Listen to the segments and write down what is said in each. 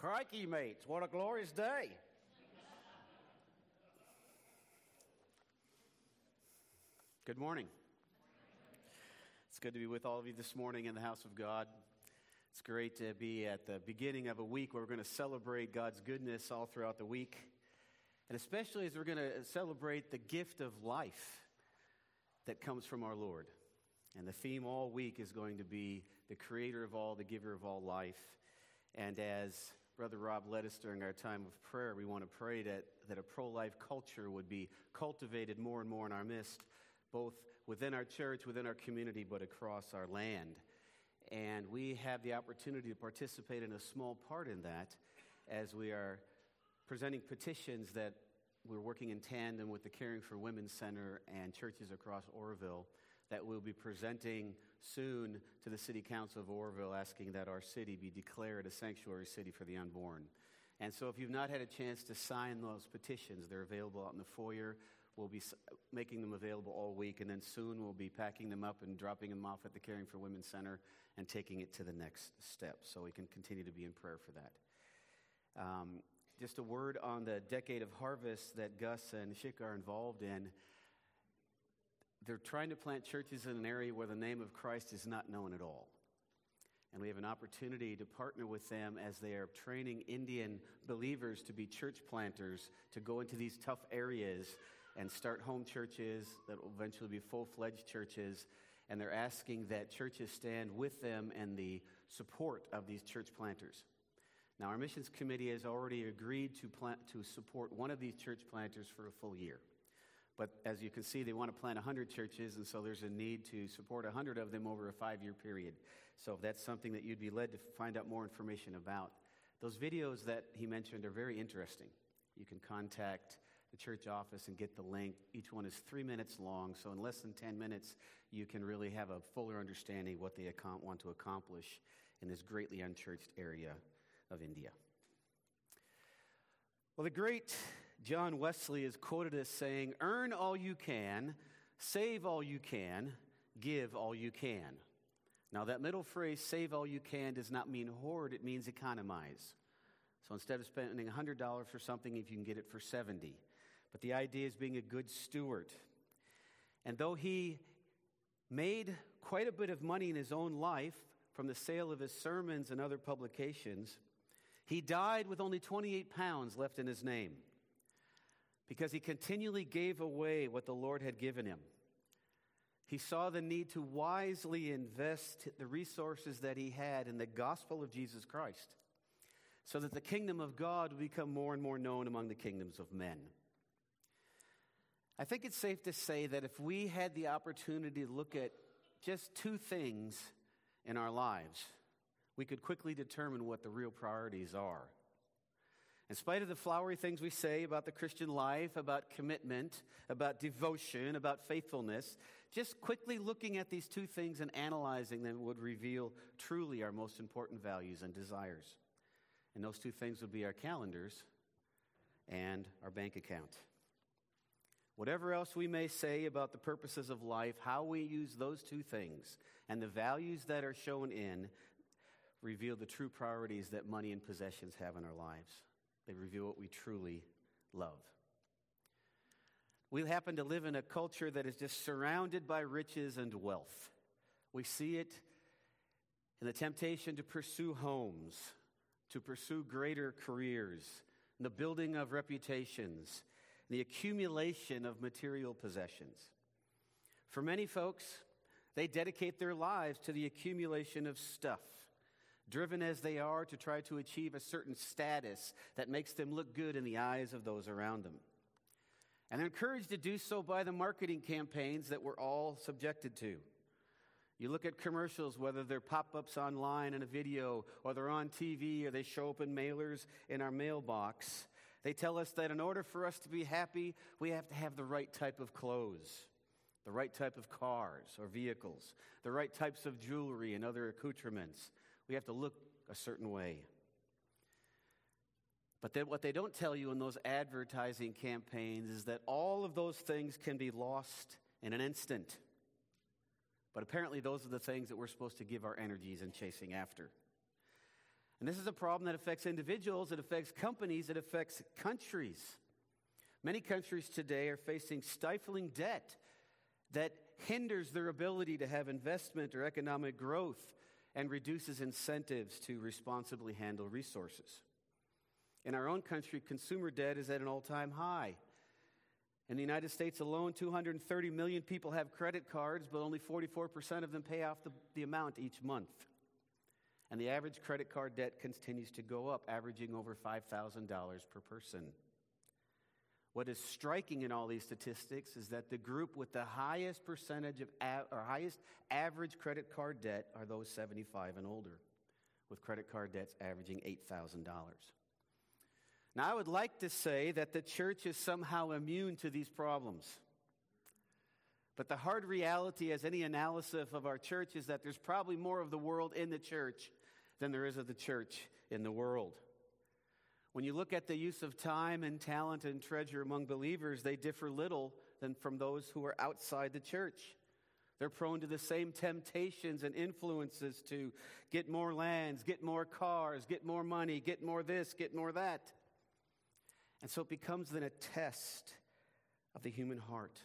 Crikey, mates, what a glorious day. Good morning. It's good to be with all of you this morning in the house of God. It's great to be at the beginning of a week where we're going to celebrate God's goodness all throughout the week, and especially as we're going to celebrate the gift of life that comes from our Lord. And the theme all week is going to be the creator of all, the giver of all life. And as Brother Rob led us during our time of prayer, we want to pray that, that a pro life culture would be cultivated more and more in our midst, both within our church, within our community, but across our land. And we have the opportunity to participate in a small part in that as we are presenting petitions that we're working in tandem with the Caring for Women Center and churches across Oroville that we'll be presenting soon to the City Council of Oroville asking that our city be declared a sanctuary city for the unborn. And so, if you've not had a chance to sign those petitions, they're available out in the foyer. We'll be making them available all week, and then soon we'll be packing them up and dropping them off at the Caring for Women Center and taking it to the next step so we can continue to be in prayer for that. Um, just a word on the decade of harvest that Gus and Shik are involved in they're trying to plant churches in an area where the name of Christ is not known at all. And we have an opportunity to partner with them as they are training Indian believers to be church planters, to go into these tough areas and start home churches that will eventually be full fledged churches. And they're asking that churches stand with them and the support of these church planters. Now, our missions committee has already agreed to, plant, to support one of these church planters for a full year. But as you can see, they want to plant 100 churches, and so there's a need to support 100 of them over a five year period. So if that's something that you'd be led to find out more information about, those videos that he mentioned are very interesting. You can contact the church office and get the link. Each one is three minutes long, so in less than 10 minutes, you can really have a fuller understanding what they want to accomplish in this greatly unchurched area of India. Well, the great John Wesley is quoted as saying, Earn all you can, save all you can, give all you can. Now, that middle phrase, save all you can, does not mean hoard, it means economize. So instead of spending $100 for something, if you can get it for 70. But the idea is being a good steward. And though he made quite a bit of money in his own life from the sale of his sermons and other publications, he died with only 28 pounds left in his name because he continually gave away what the Lord had given him. He saw the need to wisely invest the resources that he had in the gospel of Jesus Christ so that the kingdom of God would become more and more known among the kingdoms of men. I think it's safe to say that if we had the opportunity to look at just two things in our lives, we could quickly determine what the real priorities are. In spite of the flowery things we say about the Christian life, about commitment, about devotion, about faithfulness, just quickly looking at these two things and analyzing them would reveal truly our most important values and desires. And those two things would be our calendars and our bank account. Whatever else we may say about the purposes of life, how we use those two things and the values that are shown in reveal the true priorities that money and possessions have in our lives. They reveal what we truly love. We happen to live in a culture that is just surrounded by riches and wealth. We see it in the temptation to pursue homes, to pursue greater careers, in the building of reputations, the accumulation of material possessions. For many folks, they dedicate their lives to the accumulation of stuff driven as they are to try to achieve a certain status that makes them look good in the eyes of those around them. And encouraged to do so by the marketing campaigns that we're all subjected to. You look at commercials, whether they're pop ups online in a video, or they're on TV, or they show up in mailers in our mailbox. They tell us that in order for us to be happy, we have to have the right type of clothes, the right type of cars or vehicles, the right types of jewelry and other accoutrements, we have to look a certain way. But then what they don't tell you in those advertising campaigns is that all of those things can be lost in an instant. But apparently, those are the things that we're supposed to give our energies in chasing after. And this is a problem that affects individuals, it affects companies, it affects countries. Many countries today are facing stifling debt that hinders their ability to have investment or economic growth and reduces incentives to responsibly handle resources. In our own country, consumer debt is at an all time high. In the United States alone, 230 million people have credit cards, but only 44% of them pay off the, the amount each month. And the average credit card debt continues to go up, averaging over $5,000 per person. What is striking in all these statistics is that the group with the highest percentage of a- or highest average credit card debt are those 75 and older, with credit card debts averaging $8,000. Now, I would like to say that the church is somehow immune to these problems. But the hard reality, as any analysis of our church, is that there's probably more of the world in the church than there is of the church in the world. When you look at the use of time and talent and treasure among believers, they differ little than from those who are outside the church. They're prone to the same temptations and influences to get more lands, get more cars, get more money, get more this, get more that. And so it becomes then a test of the human heart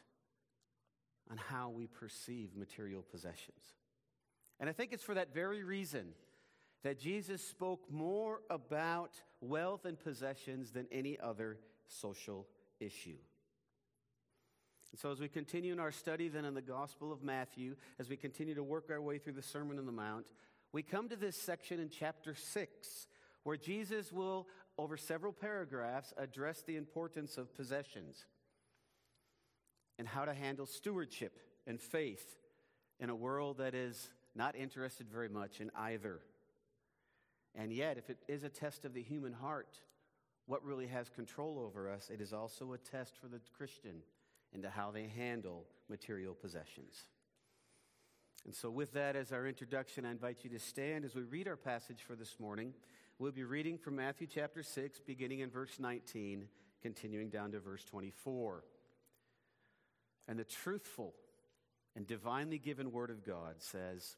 on how we perceive material possessions. And I think it's for that very reason that Jesus spoke more about wealth and possessions than any other social issue. And so, as we continue in our study then in the Gospel of Matthew, as we continue to work our way through the Sermon on the Mount, we come to this section in chapter 6 where Jesus will, over several paragraphs, address the importance of possessions and how to handle stewardship and faith in a world that is not interested very much in either. And yet, if it is a test of the human heart, what really has control over us, it is also a test for the Christian into how they handle material possessions. And so, with that as our introduction, I invite you to stand as we read our passage for this morning. We'll be reading from Matthew chapter 6, beginning in verse 19, continuing down to verse 24. And the truthful and divinely given word of God says,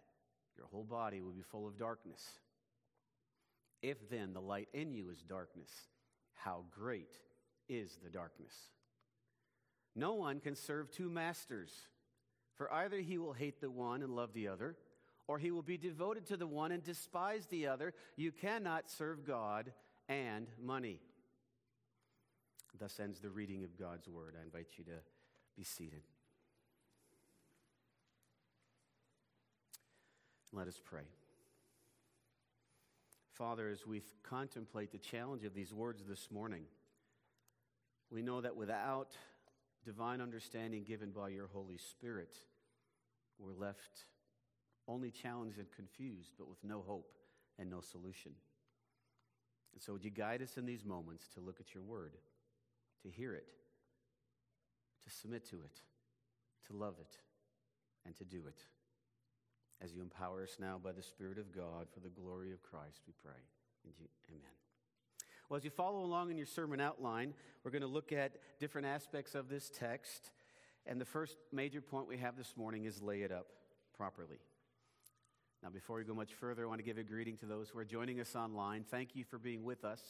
your whole body will be full of darkness. If then the light in you is darkness, how great is the darkness? No one can serve two masters, for either he will hate the one and love the other, or he will be devoted to the one and despise the other. You cannot serve God and money. Thus ends the reading of God's word. I invite you to be seated. Let us pray. Father, as we contemplate the challenge of these words this morning, we know that without divine understanding given by your Holy Spirit, we're left only challenged and confused, but with no hope and no solution. And so, would you guide us in these moments to look at your word, to hear it, to submit to it, to love it, and to do it? As you empower us now by the Spirit of God for the glory of Christ, we pray. Amen. Well, as you follow along in your sermon outline, we're going to look at different aspects of this text. And the first major point we have this morning is lay it up properly. Now, before we go much further, I want to give a greeting to those who are joining us online. Thank you for being with us.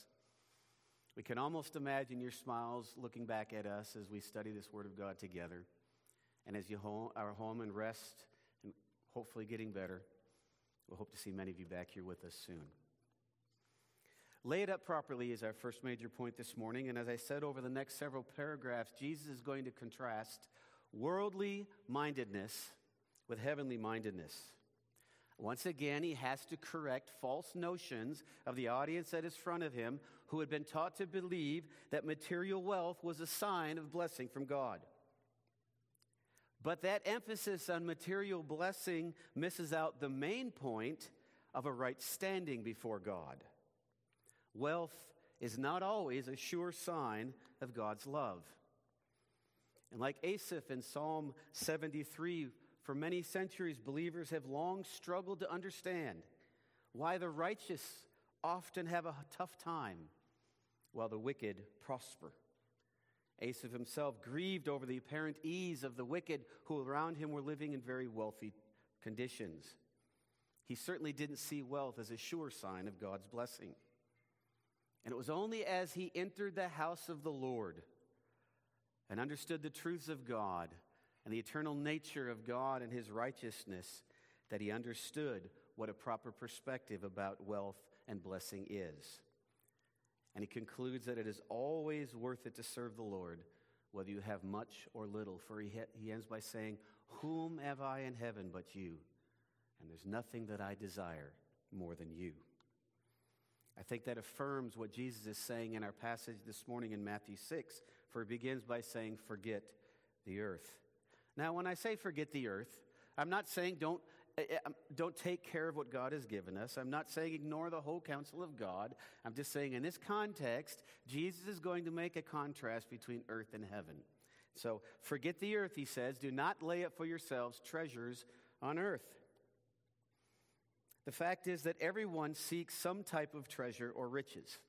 We can almost imagine your smiles looking back at us as we study this Word of God together. And as you are home and rest hopefully getting better. We'll hope to see many of you back here with us soon. Lay it up properly is our first major point this morning. And as I said over the next several paragraphs, Jesus is going to contrast worldly mindedness with heavenly mindedness. Once again, he has to correct false notions of the audience that is front of him who had been taught to believe that material wealth was a sign of blessing from God. But that emphasis on material blessing misses out the main point of a right standing before God. Wealth is not always a sure sign of God's love. And like Asaph in Psalm 73, for many centuries, believers have long struggled to understand why the righteous often have a tough time while the wicked prosper. Asaph himself grieved over the apparent ease of the wicked who around him were living in very wealthy conditions. He certainly didn't see wealth as a sure sign of God's blessing. And it was only as he entered the house of the Lord and understood the truths of God and the eternal nature of God and his righteousness that he understood what a proper perspective about wealth and blessing is. And he concludes that it is always worth it to serve the Lord, whether you have much or little. For he, he ends by saying, Whom have I in heaven but you? And there's nothing that I desire more than you. I think that affirms what Jesus is saying in our passage this morning in Matthew 6, for he begins by saying, Forget the earth. Now, when I say forget the earth, I'm not saying don't, don't take care of what God has given us. I'm not saying ignore the whole counsel of God. I'm just saying in this context, Jesus is going to make a contrast between earth and heaven. So forget the earth, he says. Do not lay up for yourselves treasures on earth. The fact is that everyone seeks some type of treasure or riches.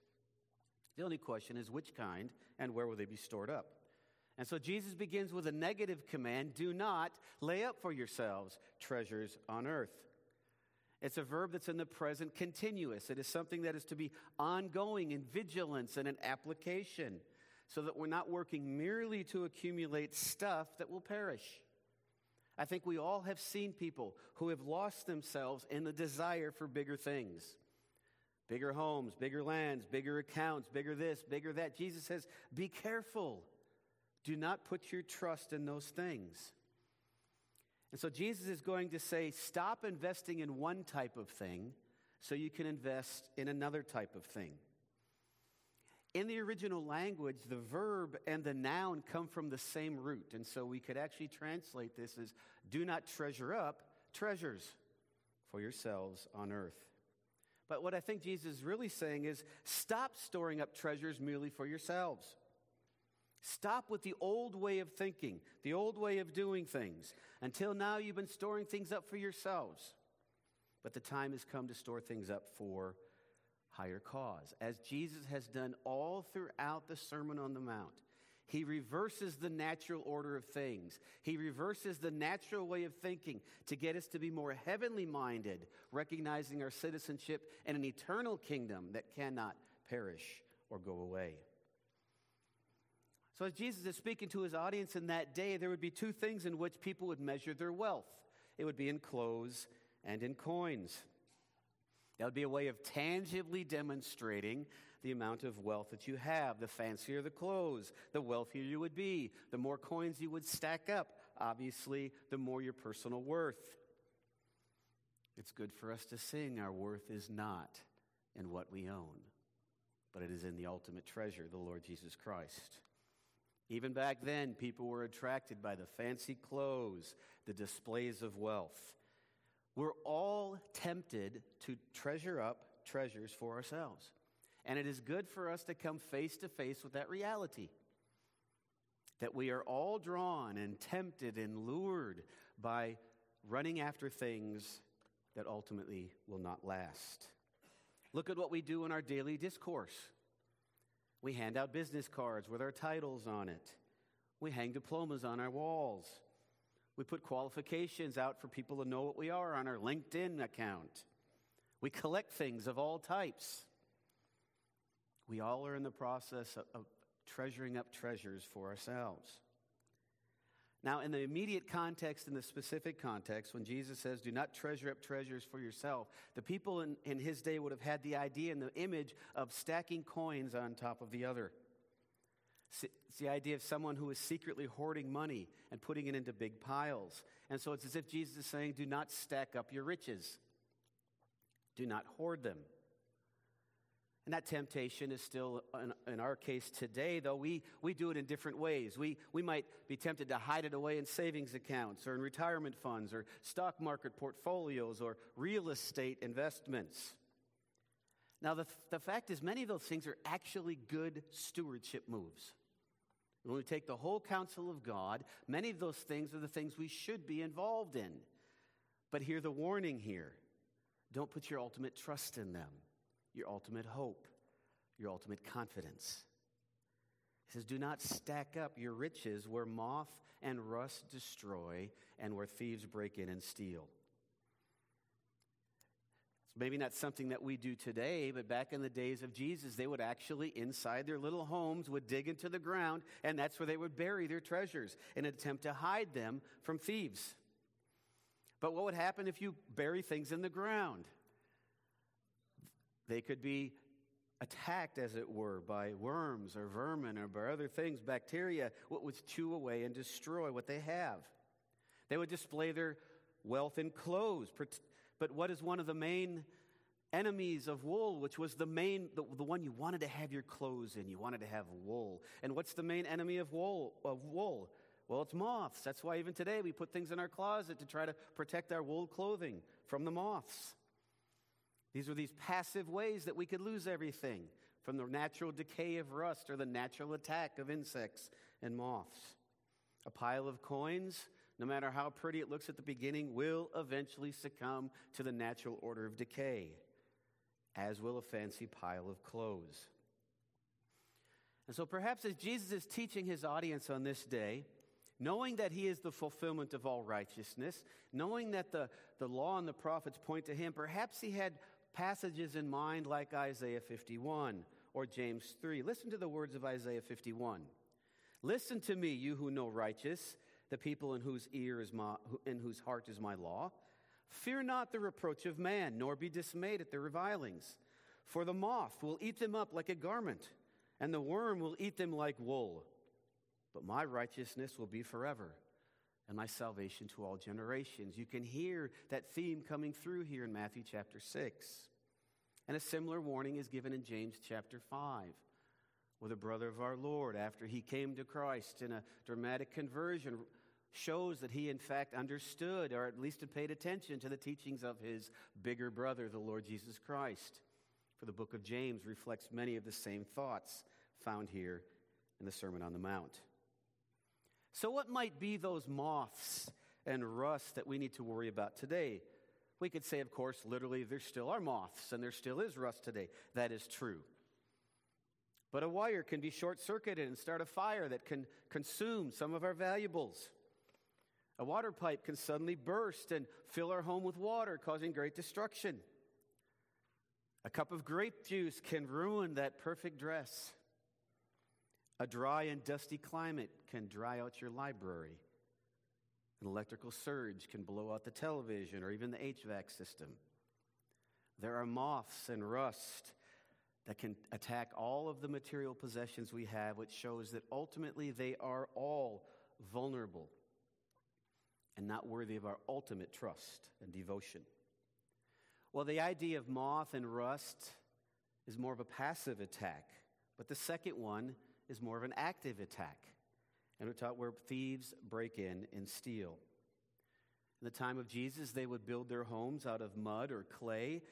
The only question is which kind and where will they be stored up? And so Jesus begins with a negative command do not lay up for yourselves treasures on earth. It's a verb that's in the present continuous. It is something that is to be ongoing in vigilance and in application, so that we're not working merely to accumulate stuff that will perish. I think we all have seen people who have lost themselves in the desire for bigger things bigger homes, bigger lands, bigger accounts, bigger this, bigger that. Jesus says, Be careful. Do not put your trust in those things. And so Jesus is going to say, Stop investing in one type of thing so you can invest in another type of thing. In the original language, the verb and the noun come from the same root. And so we could actually translate this as do not treasure up treasures for yourselves on earth. But what I think Jesus is really saying is stop storing up treasures merely for yourselves. Stop with the old way of thinking, the old way of doing things. Until now, you've been storing things up for yourselves. But the time has come to store things up for higher cause. As Jesus has done all throughout the Sermon on the Mount, he reverses the natural order of things. He reverses the natural way of thinking to get us to be more heavenly minded, recognizing our citizenship in an eternal kingdom that cannot perish or go away. So, as Jesus is speaking to his audience in that day, there would be two things in which people would measure their wealth it would be in clothes and in coins. That would be a way of tangibly demonstrating the amount of wealth that you have. The fancier the clothes, the wealthier you would be. The more coins you would stack up, obviously, the more your personal worth. It's good for us to sing our worth is not in what we own, but it is in the ultimate treasure, the Lord Jesus Christ. Even back then, people were attracted by the fancy clothes, the displays of wealth. We're all tempted to treasure up treasures for ourselves. And it is good for us to come face to face with that reality that we are all drawn and tempted and lured by running after things that ultimately will not last. Look at what we do in our daily discourse. We hand out business cards with our titles on it. We hang diplomas on our walls. We put qualifications out for people to know what we are on our LinkedIn account. We collect things of all types. We all are in the process of, treasuring up treasures for ourselves. Now, in the immediate context, in the specific context, when Jesus says, Do not treasure up treasures for yourself, the people in, in his day would have had the idea and the image of stacking coins on top of the other. It's the idea of someone who is secretly hoarding money and putting it into big piles. And so it's as if Jesus is saying, Do not stack up your riches, do not hoard them. And that temptation is still, in, in, our case today, though we, we do it in different ways. We, we might be tempted to hide it away in savings accounts or in retirement funds or stock market portfolios or real estate investments. Now, the, the fact is, many of those things are actually good stewardship moves. When we take the whole counsel of God, many of those things are the things we should be involved in. But hear the warning here don't put your ultimate trust in them, your ultimate hope, your ultimate confidence. He says, Do not stack up your riches where moth and rust destroy and where thieves break in and steal. It's maybe not something that we do today, but back in the days of Jesus, they would actually, inside their little homes, would dig into the ground, and that's where they would bury their treasures in an attempt to hide them from thieves. But what would happen if you bury things in the ground? They could be attacked, as it were, by worms or vermin or by other things, bacteria, what would chew away and destroy what they have. They would display their wealth in clothes, but what is one of the main enemies of wool, which was the main, the, the one you wanted to have your clothes in? You wanted to have wool. And what's the main enemy of wool? Of wool? Well, it's moths. That's why even today we put things in our closet to try to protect our wool clothing from the moths. These are these passive ways that we could lose everything from the natural decay of rust or the natural attack of insects and moths. A pile of coins no matter how pretty it looks at the beginning, will eventually succumb to the natural order of decay, as will a fancy pile of clothes. And so perhaps as Jesus is teaching his audience on this day, knowing that he is the fulfillment of all righteousness, knowing that the, the law and the prophets point to him, perhaps he had passages in mind like Isaiah 51 or James 3. Listen to the words of Isaiah 51. Listen to me, you who know righteous the people in whose ear is my, in whose heart is my law. Fear not the reproach of man, nor be dismayed at their revilings. For the moth will eat them up like a garment, and the worm will eat them like wool. But my righteousness will be forever, and my salvation to all generations. You can hear that theme coming through here in Matthew chapter 6. And a similar warning is given in James chapter 5 with a brother of our Lord after he came to Christ in a dramatic conversion shows that he, in fact, understood or at least had paid attention to the teachings of his bigger brother, the Lord Jesus Christ. For the book of James reflects many of the same thoughts found here in the Sermon on the Mount. So, what might be those moths and rust that we need to worry about today? We could say, of course, literally, there still are moths and there still is rust today. That is true. But a wire can be short circuited and start a fire that can consume some of our valuables. A water pipe can suddenly burst and fill our home with water, causing great destruction. A cup of grape juice can ruin that perfect dress. A dry and dusty climate can dry out your library. An electrical surge can blow out the television or even the HVAC system. There are moths and rust that can attack all of the material possessions we have, which shows that ultimately they are all vulnerable and not worthy of our ultimate trust and devotion. Well, the idea of moth and rust is more of a passive attack, but the second one is more of an active attack. And we're taught where thieves break in and steal. In the time of Jesus, they would build their homes out of mud or clay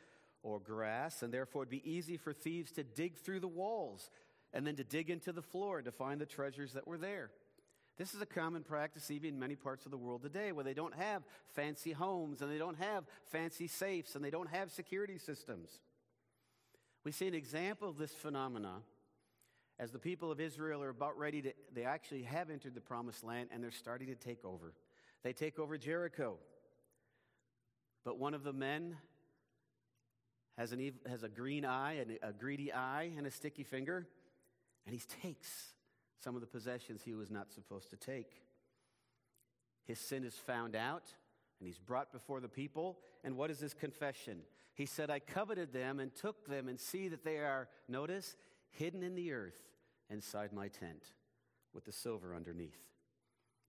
or grass, and therefore it'd be easy for thieves to dig through the walls and then to dig into the floor to find the treasures that were there. This is a common practice even in many parts of the world today where they don't have fancy homes and they don't have fancy safes and they don't have security systems. We see an example of this phenomena as the people of Israel are about ready to, they actually have entered the promised land and they're starting to take over. They take over Jericho. But one of the men has, an, has a green eye, and a greedy eye, and a sticky finger, and he takes some of the possessions he was not supposed to take. His sin is found out, and he's brought before the people. And what is his confession? He said, I coveted them and took them, and see that they are, notice, hidden in the earth inside my tent with the silver underneath.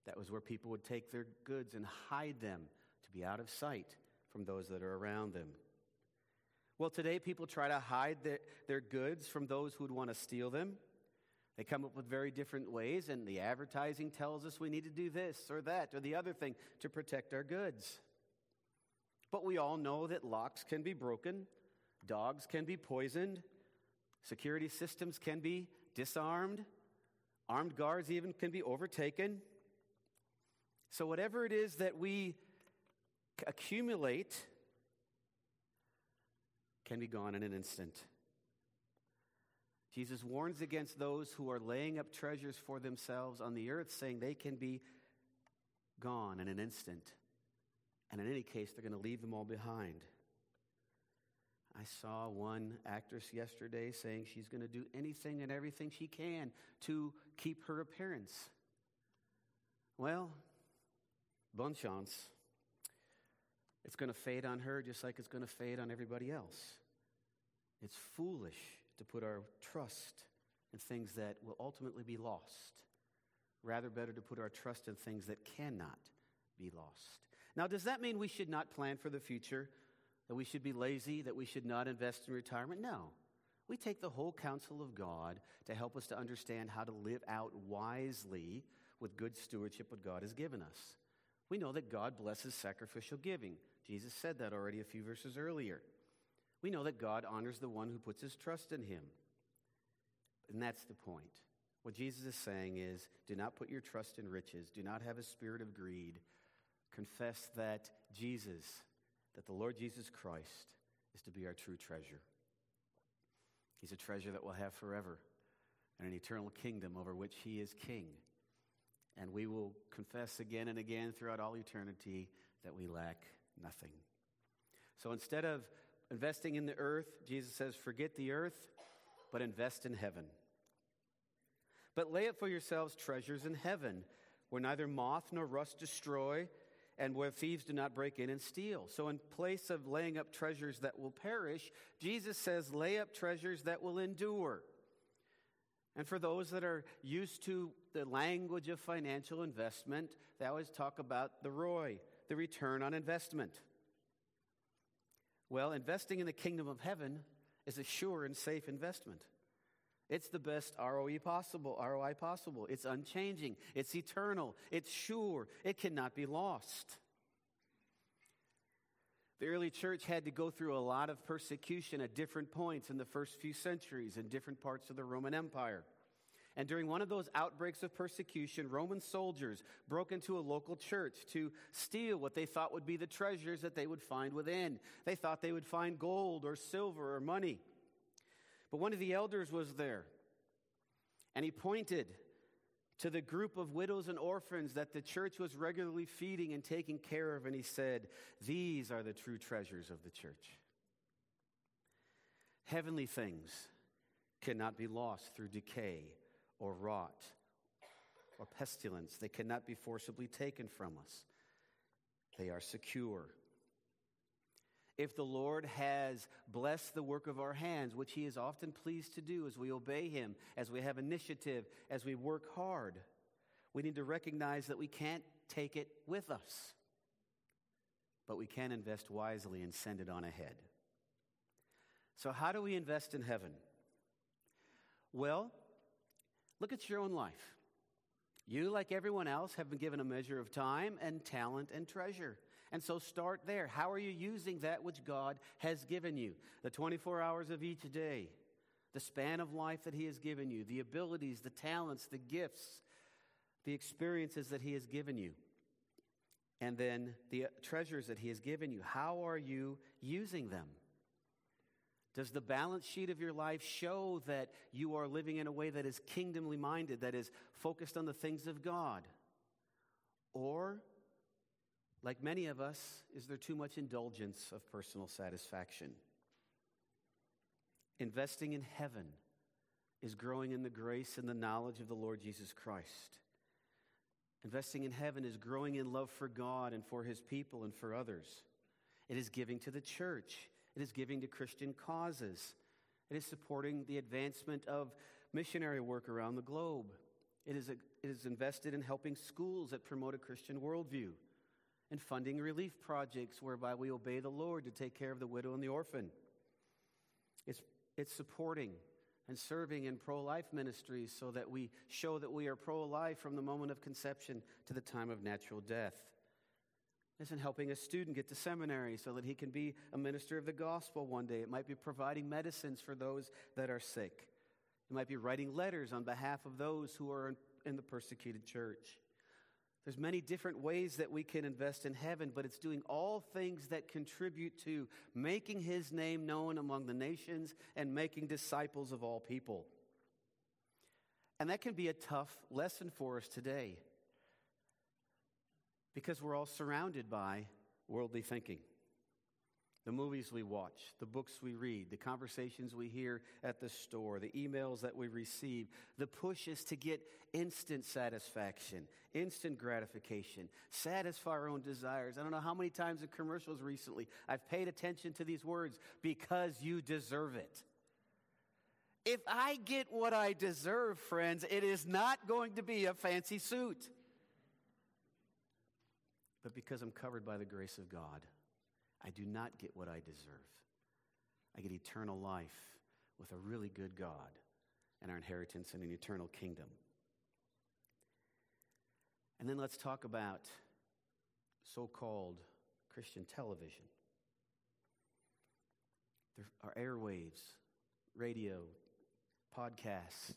That was where people would take their goods and hide them to be out of sight from those that are around them. Well, today people try to hide their, their goods from those who would want to steal them. They come up with very different ways, and the advertising tells us we need to do this or that or the other thing to protect our goods. But we all know that locks can be broken, dogs can be poisoned, security systems can be disarmed, armed guards even can be overtaken. So, whatever it is that we accumulate can be gone in an instant. Jesus warns against those who are laying up treasures for themselves on the earth, saying they can be gone in an instant. And in any case, they're going to leave them all behind. I saw one actress yesterday saying she's going to do anything and everything she can to keep her appearance. Well, bon chance. It's going to fade on her just like it's going to fade on everybody else. It's foolish to put our trust in things that will ultimately be lost. Rather, better to put our trust in things that cannot be lost. Now, does that mean we should not plan for the future? That we should be lazy? That we should not invest in retirement? No. We take the whole counsel of God to help us to understand how to live out wisely with good stewardship what God has given us. We know that God blesses sacrificial giving. Jesus said that already a few verses earlier. We know that God honors the one who puts his trust in him. And that's the point. What Jesus is saying is do not put your trust in riches, do not have a spirit of greed. Confess that Jesus, that the Lord Jesus Christ, is to be our true treasure. He's a treasure that we'll have forever and an eternal kingdom over which he is king. And we will confess again and again throughout all eternity that we lack nothing. So instead of investing in the earth, Jesus says, forget the earth, but invest in heaven. But lay up for yourselves treasures in heaven, where neither moth nor rust destroy, and where thieves do not break in and steal. So, in place of laying up treasures that will perish, Jesus says, lay up treasures that will endure. And for those that are used to the language of financial investment, they always talk about the ROI, the return on investment. Well, investing in the kingdom of heaven is a sure and safe investment. It's the best ROE possible, ROI possible. It's unchanging, it's eternal, it's sure, it cannot be lost. The early church had to go through a lot of persecution at different points in the first few centuries in different parts of the Roman Empire. And during one of those outbreaks of persecution, Roman soldiers broke into a local church to steal what they thought would be the treasures that they would find within. They thought they would find gold or silver or money. But one of the elders was there, and he pointed to the group of widows and orphans that the church was regularly feeding and taking care of, and he said, These are the true treasures of the church. Heavenly things cannot be lost through decay or rot or pestilence. They cannot be forcibly taken from us, they are secure. If the Lord has blessed the work of our hands, which He is often pleased to do as we obey Him, as we have initiative, as we work hard, we need to recognize that we can't take it with us, but we can invest wisely and send it on ahead. So, how do we invest in heaven? Well, Look at your own life. You, like everyone else, have been given a measure of time and talent and treasure. And so start there. How are you using that which God has given you? The 24 hours of each day, the span of life that He has given you, the abilities, the talents, the gifts, the experiences that He has given you, and then the uh, treasures that He has given you. How are you using them? Does the balance sheet of your life show that you are living in a way that is kingdomly minded, that is focused on the things of God? Or, like many of us, is there too much indulgence of personal satisfaction? Investing in heaven is growing in the grace and the knowledge of the Lord Jesus Christ. Investing in heaven is growing in love for God and for his people and for others. It is giving to the church. It is giving to Christian causes. It is supporting the advancement of missionary work around the globe. It is, a, it is invested in helping schools that promote a Christian worldview and funding relief projects whereby we obey the Lord to take care of the widow and the orphan. It's, it's supporting and serving in pro life ministries so that we show that we are pro life from the moment of conception to the time of natural death. Isn't helping a student get to seminary so that he can be a minister of the gospel one day. It might be providing medicines for those that are sick. It might be writing letters on behalf of those who are in the persecuted church. There's many different ways that we can invest in heaven, but it's doing all things that contribute to making his name known among the nations and making disciples of all people. And that can be a tough lesson for us today because we're all surrounded by worldly thinking the movies we watch, the books we read, the conversations we hear at the store, the emails that we receive, the pushes to get instant satisfaction, instant gratification, satisfy our own desires. I don't know how many times in commercials recently I've paid attention to these words because you deserve it. If I get what I deserve, friends, it is not going to be a fancy suit. But because I'm covered by the grace of God. I do not get what I deserve. I get eternal life with a really good God and our inheritance in an eternal kingdom. And then let's talk about so called Christian television. There are airwaves, radio, podcasts,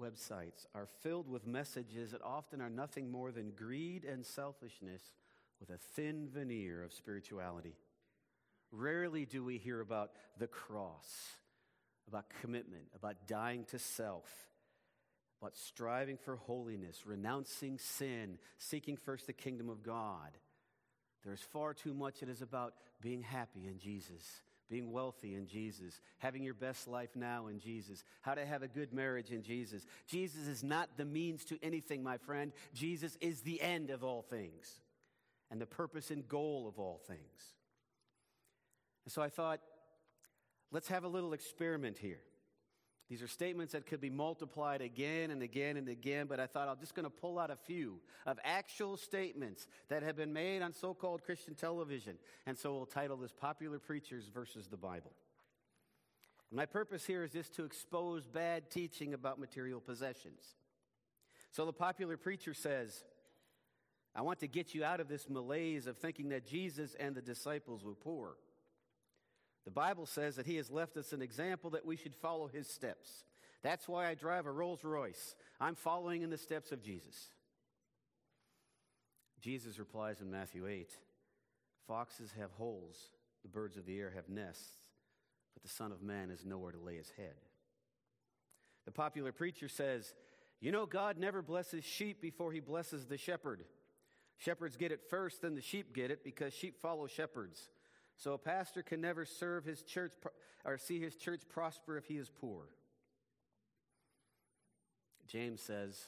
websites are filled with messages that often are nothing more than greed and selfishness with a thin veneer of spirituality. Rarely do we hear about the cross, about commitment, about dying to self, about striving for holiness, renouncing sin, seeking first the kingdom of God. There's far too much that is about being happy in Jesus, being wealthy in Jesus, having your best life now in Jesus, how to have a good marriage in Jesus. Jesus is not the means to anything, my friend. Jesus is the end of all things and the purpose and goal of all things. And so I thought, let's have a little experiment here. These are statements that could be multiplied again and again and again, but I thought I'm just going to pull out a few of actual statements that have been made on so called Christian television. And so we'll title this Popular Preachers versus the Bible. My purpose here is just to expose bad teaching about material possessions. So the popular preacher says, I want to get you out of this malaise of thinking that Jesus and the disciples were poor. The Bible says that he has left us an example that we should follow his steps. That's why I drive a Rolls Royce. I'm following in the steps of Jesus. Jesus replies in Matthew 8 Foxes have holes, the birds of the air have nests, but the Son of Man has nowhere to lay his head. The popular preacher says, You know, God never blesses sheep before he blesses the shepherd. Shepherds get it first, then the sheep get it because sheep follow shepherds. So a pastor can never serve his church or see his church prosper if he is poor. James says,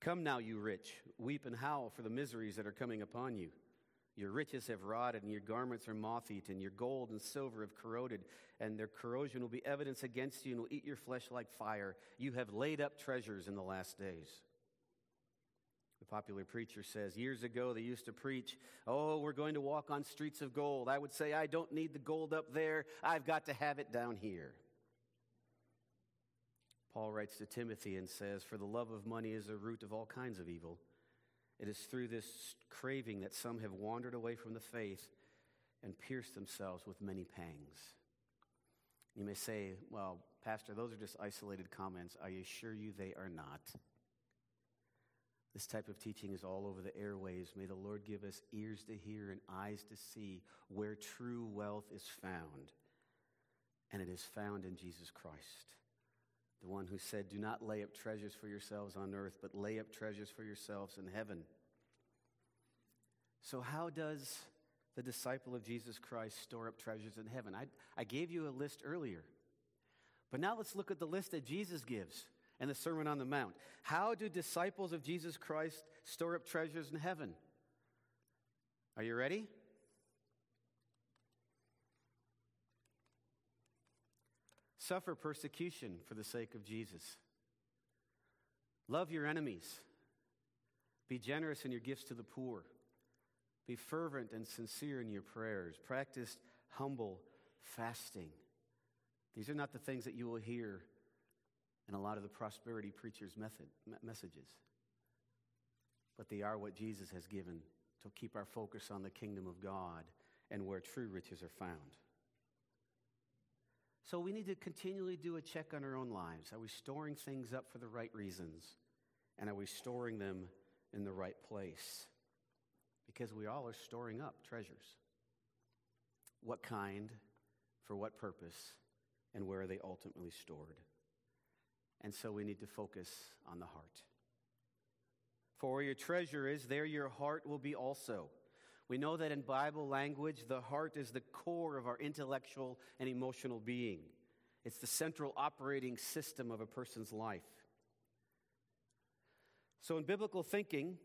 Come now, you rich, weep and howl for the miseries that are coming upon you. Your riches have rotted, and your garments are moth eaten. Your gold and silver have corroded, and their corrosion will be evidence against you and will eat your flesh like fire. You have laid up treasures in the last days. Popular preacher says, years ago they used to preach, Oh, we're going to walk on streets of gold. I would say, I don't need the gold up there. I've got to have it down here. Paul writes to Timothy and says, For the love of money is the root of all kinds of evil. It is through this craving that some have wandered away from the faith and pierced themselves with many pangs. You may say, Well, Pastor, those are just isolated comments. I assure you they are not. This type of teaching is all over the airwaves. May the Lord give us ears to hear and eyes to see where true wealth is found. And it is found in Jesus Christ, the one who said, Do not lay up treasures for yourselves on earth, but lay up treasures for yourselves in heaven. So, how does the disciple of Jesus Christ store up treasures in heaven? I, I gave you a list earlier. But now let's look at the list that Jesus gives and the Sermon on the Mount. How do disciples of Jesus Christ store up treasures in heaven? Are you ready? Suffer persecution for the sake of Jesus. Love your enemies. Be generous in your gifts to the poor. Be fervent and sincere in your prayers. Practice humble fasting. These are not the things that you will hear in a lot of the prosperity preachers' method, messages. But they are what Jesus has given to keep our focus on the kingdom of God and where true riches are found. So we need to continually do a check on our own lives. Are we storing things up for the right reasons? And are we storing them in the right place? Because we all are storing up treasures. What kind, for what purpose, and where are they ultimately stored? And so we need to focus on the heart. For where your treasure is, there your heart will be also. We know that in Bible language, the heart is the core of our intellectual and emotional being. It's the central operating system of a person's life. So, in biblical thinking,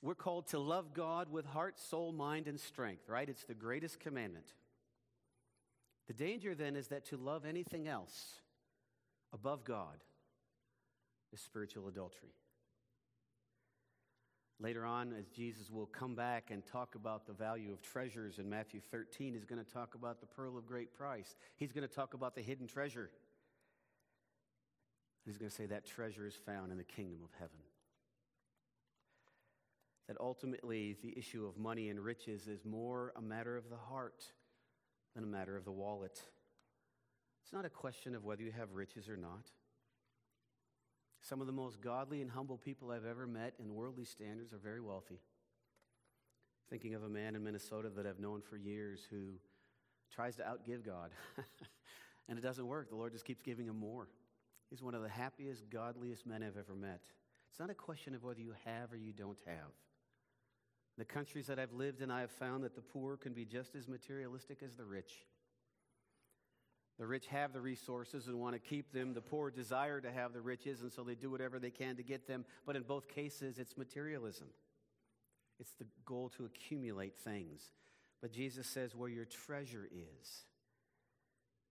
we're called to love God with heart, soul, mind, and strength, right? It's the greatest commandment. The danger then is that to love anything else above God is spiritual adultery. Later on, as Jesus will come back and talk about the value of treasures in Matthew 13, he's going to talk about the pearl of great price. He's going to talk about the hidden treasure. He's going to say that treasure is found in the kingdom of heaven. That ultimately, the issue of money and riches is more a matter of the heart than a matter of the wallet. It's not a question of whether you have riches or not. Some of the most godly and humble people I've ever met in worldly standards are very wealthy. Thinking of a man in Minnesota that I've known for years who tries to outgive God. and it doesn't work. The Lord just keeps giving him more. He's one of the happiest, godliest men I've ever met. It's not a question of whether you have or you don't have. The countries that I've lived in, I have found that the poor can be just as materialistic as the rich. The rich have the resources and want to keep them. The poor desire to have the riches, and so they do whatever they can to get them. But in both cases, it's materialism. It's the goal to accumulate things. But Jesus says, where your treasure is,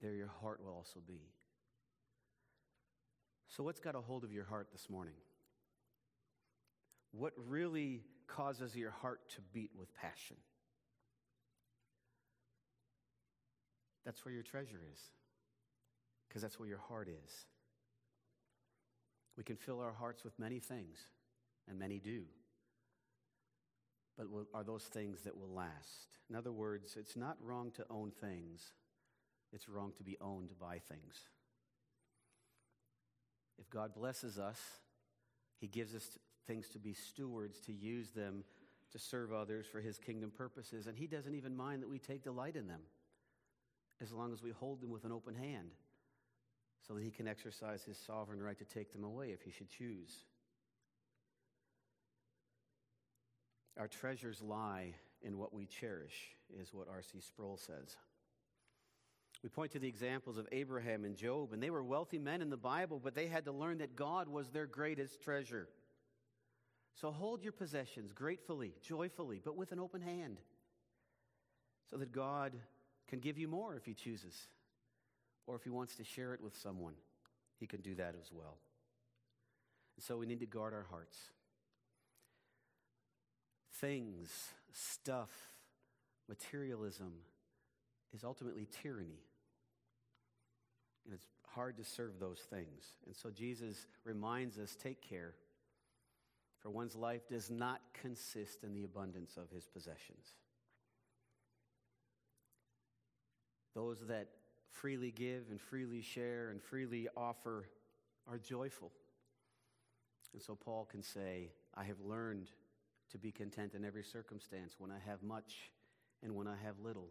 there your heart will also be. So, what's got a hold of your heart this morning? What really causes your heart to beat with passion? That's where your treasure is, because that's where your heart is. We can fill our hearts with many things, and many do. But are those things that will last? In other words, it's not wrong to own things, it's wrong to be owned by things. If God blesses us, He gives us things to be stewards, to use them to serve others for His kingdom purposes, and He doesn't even mind that we take delight in them as long as we hold them with an open hand so that he can exercise his sovereign right to take them away if he should choose. Our treasures lie in what we cherish, is what R.C. Sproul says. We point to the examples of Abraham and Job, and they were wealthy men in the Bible, but they had to learn that God was their greatest treasure. So hold your possessions gratefully, joyfully, but with an open hand, so that God can give you more if he chooses. Or if he wants to share it with someone, he can do that as well. And so we need to guard our hearts. Things, stuff, materialism is ultimately tyranny. And it's hard to serve those things. And so Jesus reminds us take care, for one's life does not consist in the abundance of his possessions. Those that freely give and freely share and freely offer are joyful. And so Paul can say, I have learned to be content in every circumstance when I have much and when I have little,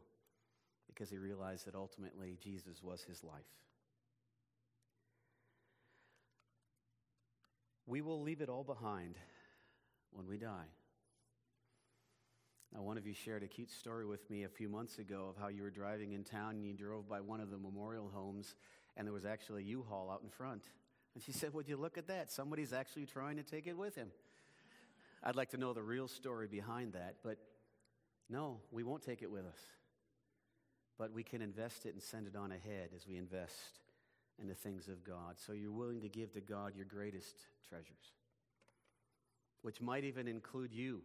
because he realized that ultimately Jesus was his life. We will leave it all behind when we die. Now, one of you shared a cute story with me a few months ago of how you were driving in town and you drove by one of the memorial homes and there was actually a U-Haul out in front. And she said, Would you look at that? Somebody's actually trying to take it with him. I'd like to know the real story behind that, but no, we won't take it with us. But we can invest it and send it on ahead as we invest in the things of God. So you're willing to give to God your greatest treasures, which might even include you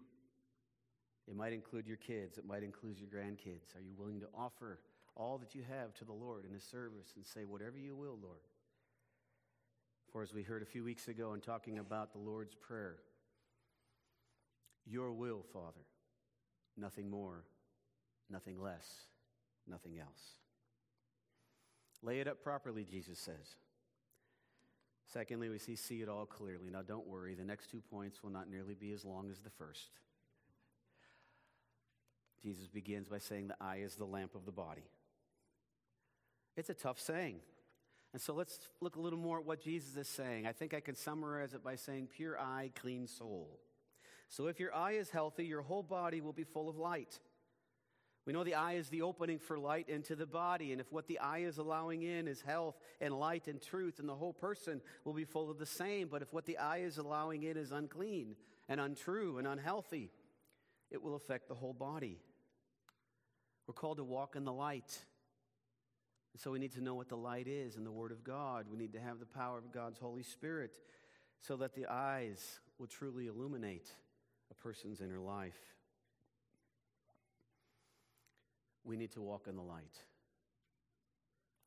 it might include your kids, it might include your grandkids. Are you willing to offer all that you have to the Lord in His service and say, Whatever you will, Lord. For as we heard a few weeks ago in talking about the Lord's Prayer, your will, Father, nothing more, nothing less, nothing else. Lay it up properly, Jesus says. Secondly, we see see it all clearly. Now, don't worry, the next two points will not nearly be as long as the first. Jesus begins by saying, The eye is the lamp of the body. It's a tough saying. And so let's look a little more at what Jesus is saying. I think I can summarize it by saying, Pure eye, clean soul. So if your eye is healthy, your whole body will be full of light. We know the eye is the opening for light into the body, and if what the eye is allowing in is health and light and truth, then the whole person will be full of the same. But if what the eye is allowing in is unclean and untrue and unhealthy, it will affect the whole body. We're called to walk in the light. And so we need to know what the light is in the Word of God. We need to have the power of God's Holy Spirit so that the eyes will truly illuminate a person's inner life. We need to walk in the light.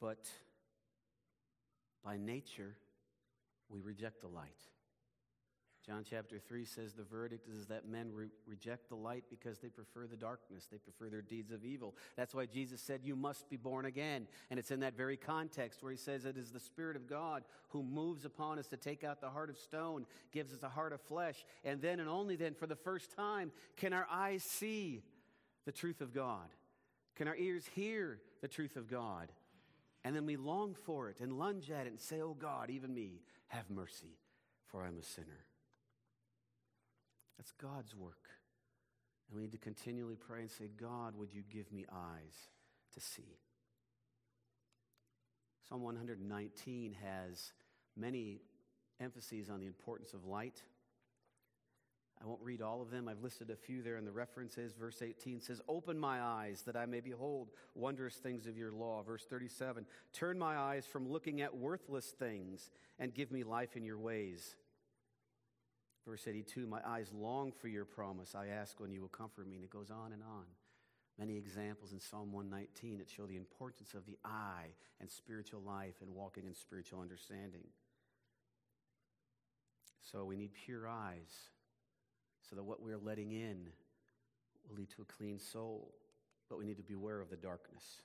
But by nature, we reject the light. John chapter 3 says the verdict is that men re- reject the light because they prefer the darkness. They prefer their deeds of evil. That's why Jesus said, You must be born again. And it's in that very context where he says it is the Spirit of God who moves upon us to take out the heart of stone, gives us a heart of flesh. And then and only then, for the first time, can our eyes see the truth of God. Can our ears hear the truth of God? And then we long for it and lunge at it and say, Oh God, even me, have mercy, for I'm a sinner. That's God's work. And we need to continually pray and say, God, would you give me eyes to see? Psalm 119 has many emphases on the importance of light. I won't read all of them. I've listed a few there in the references. Verse 18 says, Open my eyes that I may behold wondrous things of your law. Verse 37, Turn my eyes from looking at worthless things and give me life in your ways. Verse 82 My eyes long for your promise. I ask when you will comfort me. And it goes on and on. Many examples in Psalm 119 that show the importance of the eye and spiritual life and walking in spiritual understanding. So we need pure eyes so that what we're letting in will lead to a clean soul. But we need to beware of the darkness.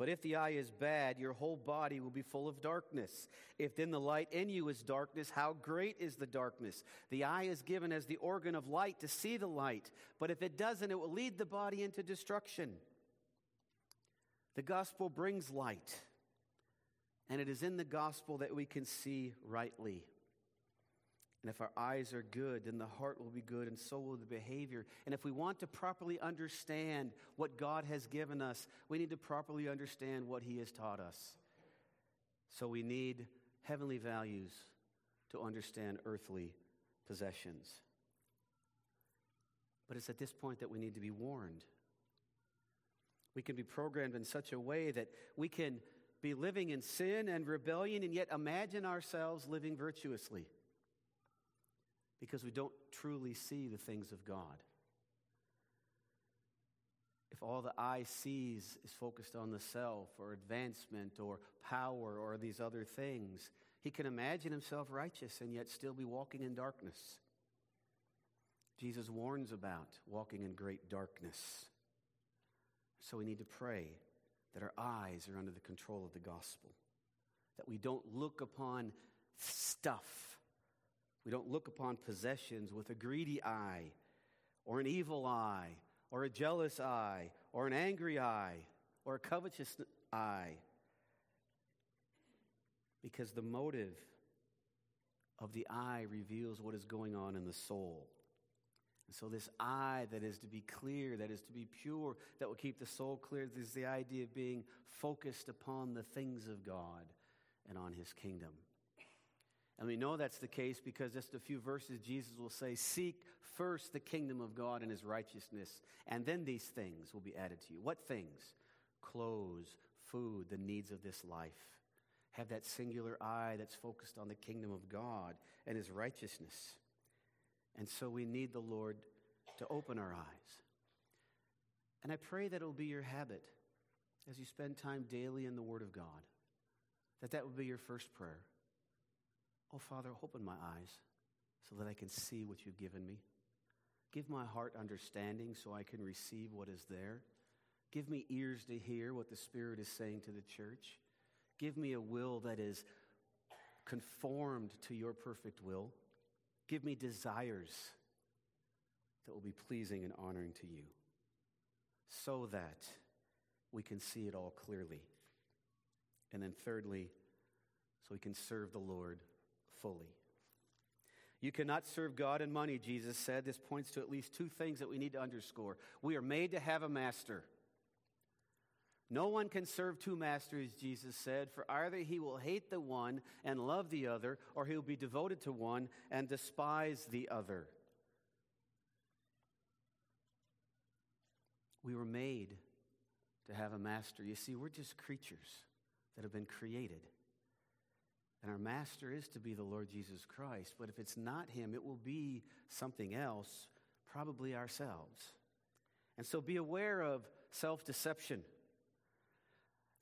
But if the eye is bad, your whole body will be full of darkness. If then the light in you is darkness, how great is the darkness? The eye is given as the organ of light to see the light, but if it doesn't, it will lead the body into destruction. The gospel brings light, and it is in the gospel that we can see rightly. And if our eyes are good, then the heart will be good, and so will the behavior. And if we want to properly understand what God has given us, we need to properly understand what He has taught us. So we need heavenly values to understand earthly possessions. But it's at this point that we need to be warned. We can be programmed in such a way that we can be living in sin and rebellion and yet imagine ourselves living virtuously because we don't truly see the things of God. If all the eye sees is focused on the self or advancement or power or these other things, he can imagine himself righteous and yet still be walking in darkness. Jesus warns about walking in great darkness. So we need to pray that our eyes are under the control of the gospel, that we don't look upon stuff we don't look upon possessions with a greedy eye, or an evil eye, or a jealous eye, or an angry eye, or a covetous eye. Because the motive of the eye reveals what is going on in the soul. And so, this eye that is to be clear, that is to be pure, that will keep the soul clear, is the idea of being focused upon the things of God and on His kingdom. And we know that's the case because just a few verses, Jesus will say, Seek first the kingdom of God and his righteousness, and then these things will be added to you. What things? Clothes, food, the needs of this life. Have that singular eye that's focused on the kingdom of God and his righteousness. And so we need the Lord to open our eyes. And I pray that it will be your habit as you spend time daily in the Word of God, that that would be your first prayer. Oh, Father, open my eyes so that I can see what you've given me. Give my heart understanding so I can receive what is there. Give me ears to hear what the Spirit is saying to the church. Give me a will that is conformed to your perfect will. Give me desires that will be pleasing and honoring to you so that we can see it all clearly. And then, thirdly, so we can serve the Lord fully. You cannot serve God and money, Jesus said. This points to at least two things that we need to underscore. We are made to have a master. No one can serve two masters, Jesus said, for either he will hate the one and love the other, or he will be devoted to one and despise the other. We were made to have a master. You see, we're just creatures that have been created. And our master is to be the Lord Jesus Christ. But if it's not him, it will be something else, probably ourselves. And so be aware of self deception.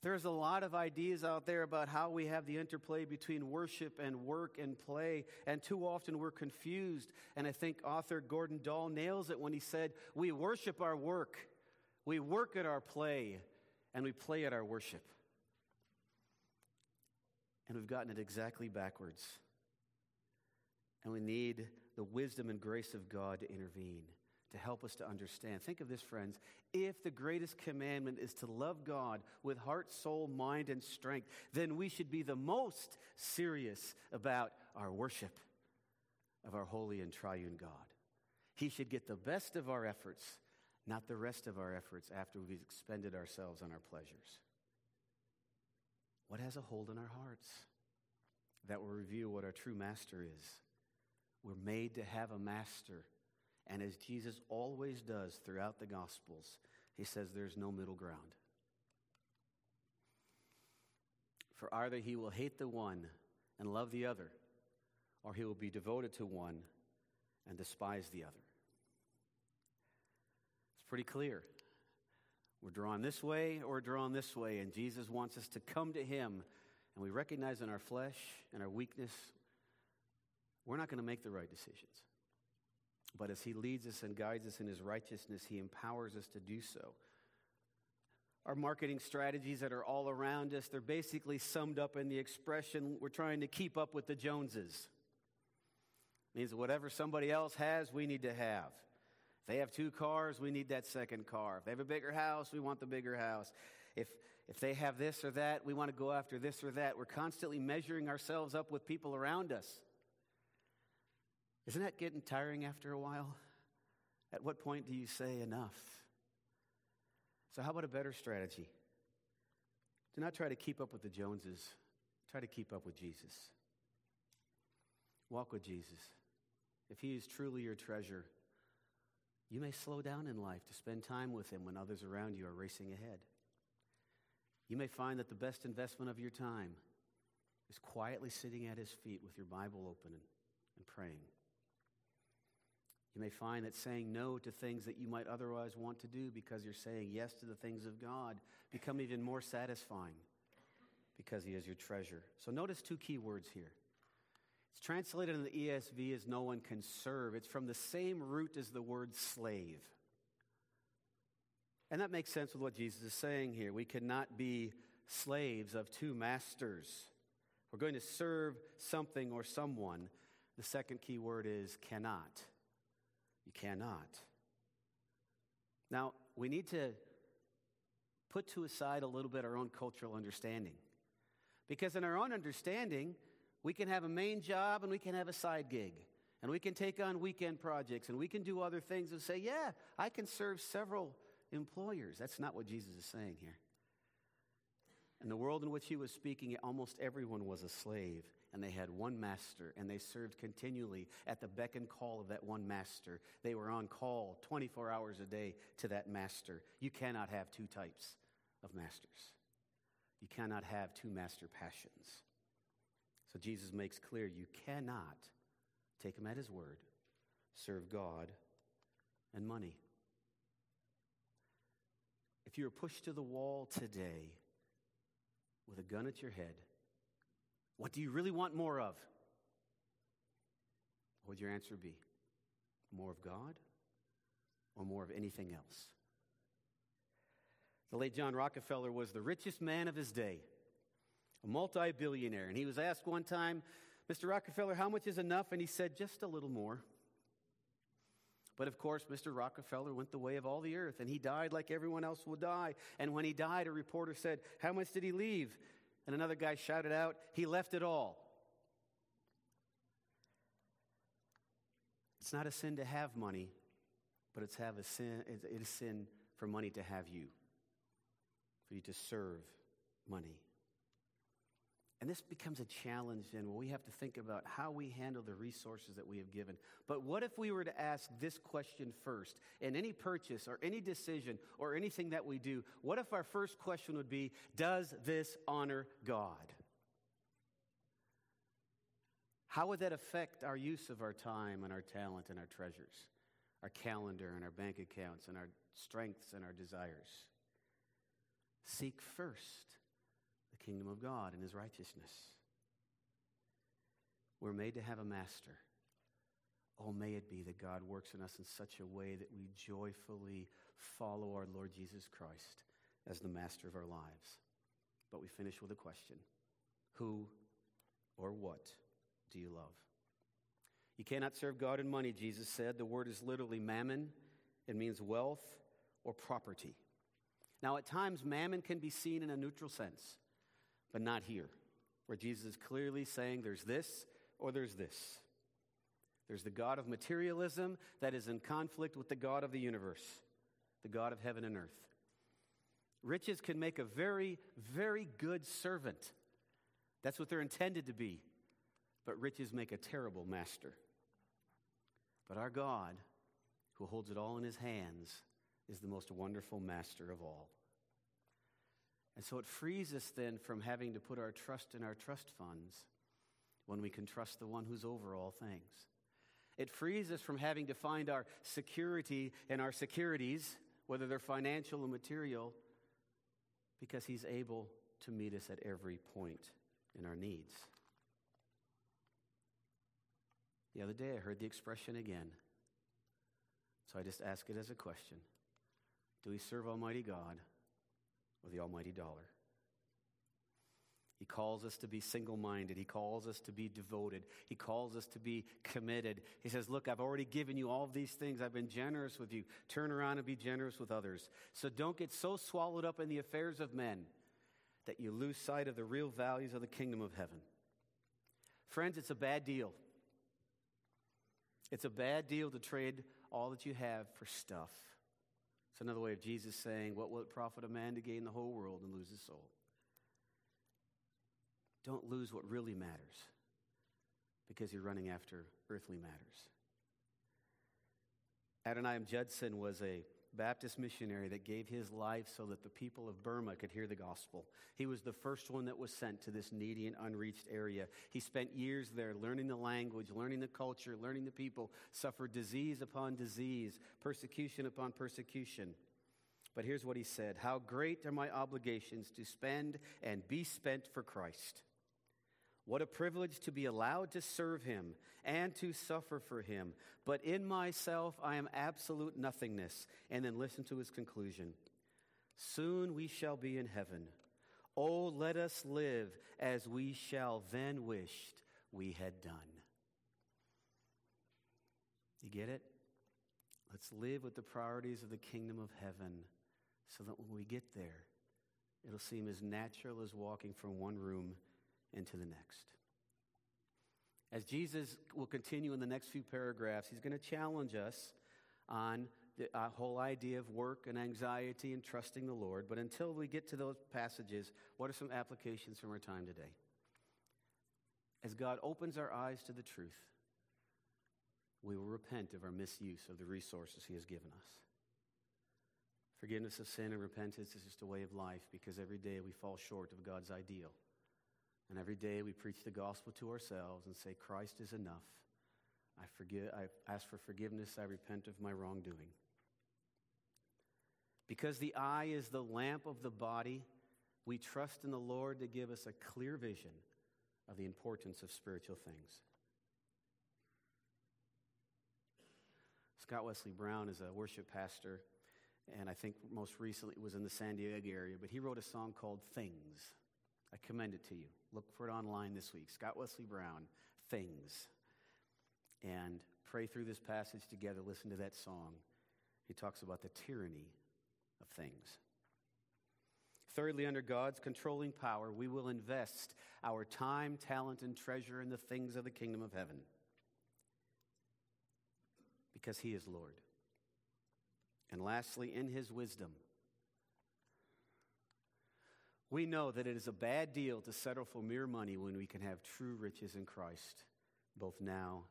There's a lot of ideas out there about how we have the interplay between worship and work and play, and too often we're confused. And I think author Gordon Dahl nails it when he said, We worship our work, we work at our play, and we play at our worship. And we've gotten it exactly backwards. And we need the wisdom and grace of God to intervene, to help us to understand. Think of this, friends. If the greatest commandment is to love God with heart, soul, mind, and strength, then we should be the most serious about our worship of our holy and triune God. He should get the best of our efforts, not the rest of our efforts after we've expended ourselves on our pleasures. What has a hold on our hearts? That will reveal what our true master is. We're made to have a master. And as Jesus always does throughout the Gospels, he says there's no middle ground. For either he will hate the one and love the other, or he will be devoted to one and despise the other. It's pretty clear. We're drawn this way or drawn this way, and Jesus wants us to come to Him. And we recognize in our flesh and our weakness, we're not going to make the right decisions. But as He leads us and guides us in His righteousness, He empowers us to do so. Our marketing strategies that are all around us, they're basically summed up in the expression we're trying to keep up with the Joneses. It means whatever somebody else has, we need to have they have two cars, we need that second car. If they have a bigger house, we want the bigger house. If, if they have this or that, we want to go after this or that. We're constantly measuring ourselves up with people around us. Isn't that getting tiring after a while? At what point do you say enough? So, how about a better strategy? Do not try to keep up with the Joneses, try to keep up with Jesus. Walk with Jesus. If he is truly your treasure, you may slow down in life to spend time with Him when others around you are racing ahead. You may find that the best investment of your time is quietly sitting at His feet with your Bible open and, and praying. You may find that saying no to things that you might otherwise want to do because you're saying yes to the things of God become even more satisfying because He is your treasure. So notice two key words here it's translated in the ESV as no one can serve. It's from the same root as the word slave. And that makes sense with what Jesus is saying here. We cannot be slaves of two masters. We're going to serve something or someone. The second key word is cannot. You cannot. Now, we need to put to aside a little bit our own cultural understanding. Because in our own understanding, we can have a main job and we can have a side gig. And we can take on weekend projects and we can do other things and say, yeah, I can serve several employers. That's not what Jesus is saying here. In the world in which he was speaking, almost everyone was a slave, and they had one master, and they served continually at the beck and call of that one master. They were on call 24 hours a day to that master. You cannot have two types of masters, you cannot have two master passions. So Jesus makes clear you cannot take him at his word, serve God and money. if you were pushed to the wall today with a gun at your head, what do you really want more of? What would your answer be? More of God or more of anything else? The late John Rockefeller was the richest man of his day, a multi billionaire. And he was asked one time, Mr. Rockefeller, how much is enough? And he said, just a little more. But of course, Mr. Rockefeller went the way of all the earth, and he died like everyone else will die. And when he died, a reporter said, How much did he leave? And another guy shouted out, He left it all. It's not a sin to have money, but it's have a sin, it is sin for money to have you, for you to serve money. And this becomes a challenge then where we have to think about how we handle the resources that we have given. But what if we were to ask this question first in any purchase or any decision or anything that we do? What if our first question would be, Does this honor God? How would that affect our use of our time and our talent and our treasures, our calendar and our bank accounts and our strengths and our desires? Seek first kingdom of God and his righteousness. We're made to have a master. Oh, may it be that God works in us in such a way that we joyfully follow our Lord Jesus Christ as the master of our lives. But we finish with a question Who or what do you love? You cannot serve God and money, Jesus said. The word is literally mammon, it means wealth or property. Now, at times, mammon can be seen in a neutral sense but not here, where Jesus is clearly saying there's this or there's this. There's the God of materialism that is in conflict with the God of the universe, the God of heaven and earth. Riches can make a very, very good servant. That's what they're intended to be. But riches make a terrible master. But our God, who holds it all in his hands, is the most wonderful master of all. And so it frees us then from having to put our trust in our trust funds when we can trust the one who's over all things. It frees us from having to find our security in our securities, whether they're financial or material, because he's able to meet us at every point in our needs. The other day I heard the expression again. So I just ask it as a question Do we serve Almighty God or the almighty dollar. He calls us to be single minded. He calls us to be devoted. He calls us to be committed. He says, Look, I've already given you all these things. I've been generous with you. Turn around and be generous with others. So don't get so swallowed up in the affairs of men that you lose sight of the real values of the kingdom of heaven. Friends, it's a bad deal. It's a bad deal to trade all that you have for stuff. It's another way of Jesus saying, What will it profit a man to gain the whole world and lose his soul? Don't lose what really matters because you're running after earthly matters. Adoniram Judson was a Baptist missionary that gave his life so that the people of Burma could hear the gospel. He was the first one that was sent to this needy and unreached area. He spent years there learning the language, learning the culture, learning the people, suffered disease upon disease, persecution upon persecution. But here's what he said How great are my obligations to spend and be spent for Christ. What a privilege to be allowed to serve him and to suffer for him. But in myself, I am absolute nothingness. And then listen to his conclusion Soon we shall be in heaven. Oh, let us live as we shall then wished we had done. You get it? Let's live with the priorities of the kingdom of heaven so that when we get there, it'll seem as natural as walking from one room into the next. As Jesus will continue in the next few paragraphs, he's going to challenge us on the uh, whole idea of work and anxiety and trusting the Lord. But until we get to those passages, what are some applications from our time today? As God opens our eyes to the truth, we will repent of our misuse of the resources He has given us. Forgiveness of sin and repentance is just a way of life because every day we fall short of God's ideal. And every day we preach the gospel to ourselves and say, Christ is enough. I, forgive, I ask for forgiveness. I repent of my wrongdoing. Because the eye is the lamp of the body, we trust in the Lord to give us a clear vision of the importance of spiritual things. Scott Wesley Brown is a worship pastor, and I think most recently was in the San Diego area, but he wrote a song called Things. I commend it to you. Look for it online this week. Scott Wesley Brown, Things. And pray through this passage together. Listen to that song. He talks about the tyranny of things. Thirdly, under God's controlling power, we will invest our time, talent, and treasure in the things of the kingdom of heaven because He is Lord. And lastly, in His wisdom, we know that it is a bad deal to settle for mere money when we can have true riches in Christ, both now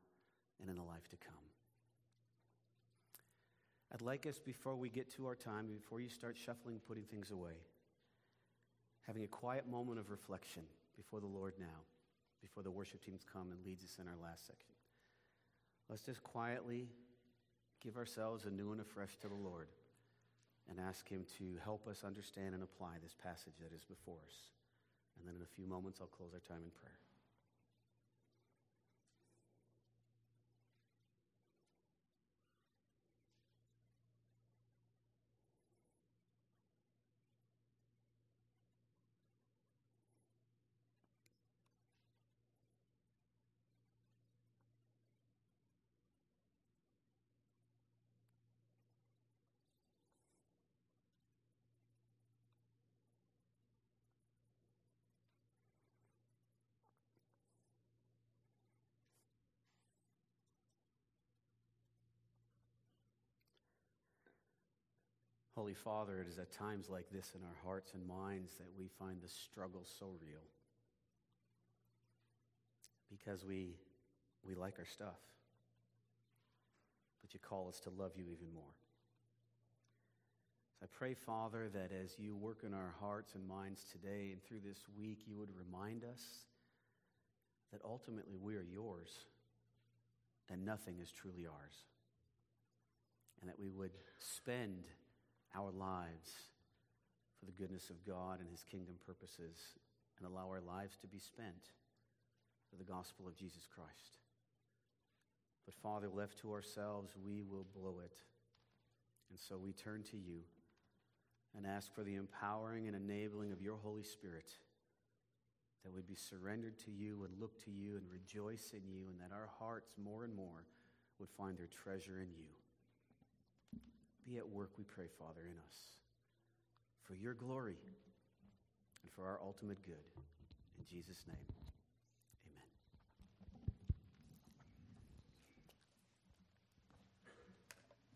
and in the life to come. I'd like us, before we get to our time, before you start shuffling, putting things away, having a quiet moment of reflection before the Lord now, before the worship teams come and leads us in our last section. Let's just quietly give ourselves anew and afresh to the Lord and ask Him to help us understand and apply this passage that is before us. And then in a few moments, I'll close our time in prayer. Holy Father, it is at times like this in our hearts and minds that we find the struggle so real. Because we, we like our stuff. But you call us to love you even more. So I pray, Father, that as you work in our hearts and minds today and through this week, you would remind us that ultimately we are yours and nothing is truly ours. And that we would spend our lives for the goodness of God and his kingdom purposes and allow our lives to be spent for the gospel of Jesus Christ. But Father, left to ourselves, we will blow it. And so we turn to you and ask for the empowering and enabling of your Holy Spirit that we'd be surrendered to you and look to you and rejoice in you, and that our hearts more and more would find their treasure in you. Be at work, we pray, Father, in us for your glory and for our ultimate good. In Jesus' name.